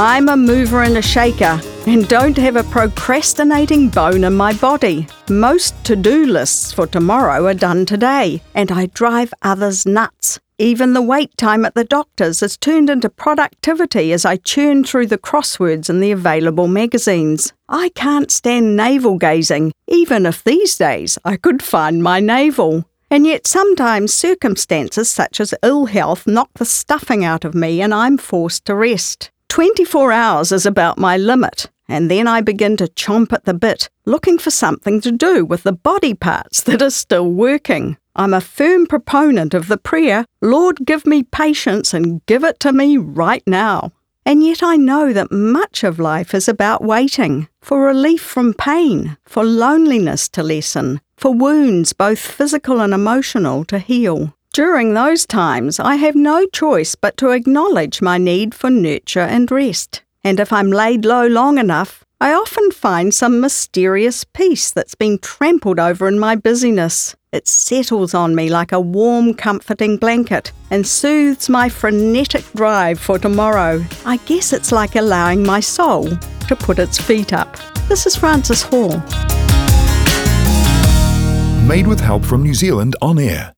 I'm a mover and a shaker and don't have a procrastinating bone in my body. Most to do lists for tomorrow are done today, and I drive others nuts. Even the wait time at the doctor's is turned into productivity as I churn through the crosswords in the available magazines. I can't stand navel gazing, even if these days I could find my navel. And yet sometimes circumstances such as ill health knock the stuffing out of me and I'm forced to rest. 24 hours is about my limit, and then I begin to chomp at the bit, looking for something to do with the body parts that are still working. I'm a firm proponent of the prayer, Lord, give me patience and give it to me right now. And yet I know that much of life is about waiting for relief from pain, for loneliness to lessen, for wounds, both physical and emotional, to heal. During those times, I have no choice but to acknowledge my need for nurture and rest. And if I'm laid low long enough, I often find some mysterious peace that's been trampled over in my busyness. It settles on me like a warm, comforting blanket and soothes my frenetic drive for tomorrow. I guess it's like allowing my soul to put its feet up. This is Frances Hall. Made with help from New Zealand on air.